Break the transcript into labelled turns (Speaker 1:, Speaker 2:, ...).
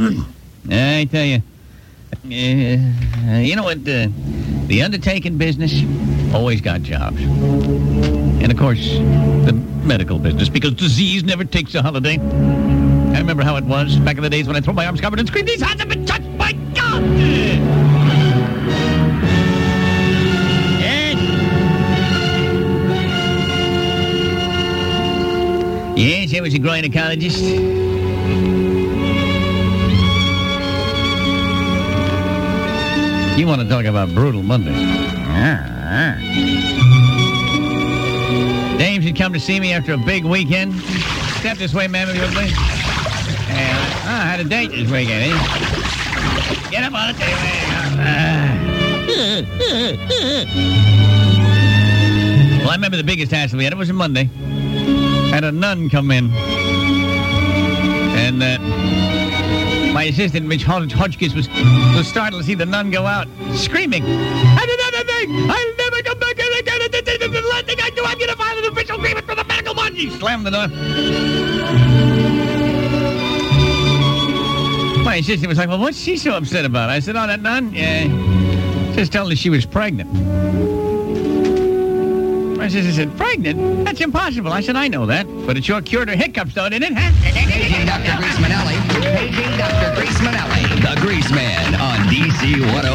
Speaker 1: I tell you, uh, you know what? Uh, the undertaking business always got jobs. And of course, the medical business, because disease never takes a holiday. I remember how it was back in the days when I threw my arms covered and screamed, These hands have been touched by God! Yes. I was a gynecologist. You want to talk about brutal Mondays? Dame should come to see me after a big weekend. Step this way, ma'am, if you would please. And, ah, I had a date this weekend, eh? Get up on the table. well, I remember the biggest hassle we had. It was a Monday. Had a nun come in. And, uh, assistant, Mitch Hodg- Hodgkins, was, was startled to see the nun go out, screaming, And another thing, I'll never come back here again. This is the last thing I do. I'm going to file an official grievance for the medical board. He slammed the door. My assistant was like, well, what's she so upset about? I said, oh, that nun? Yeah. Just told her she was pregnant. My sister said, pregnant? That's impossible. I said, I know that. But it sure cured her hiccups, though, didn't it?
Speaker 2: Paging Dr. Grease Manelli.
Speaker 3: 21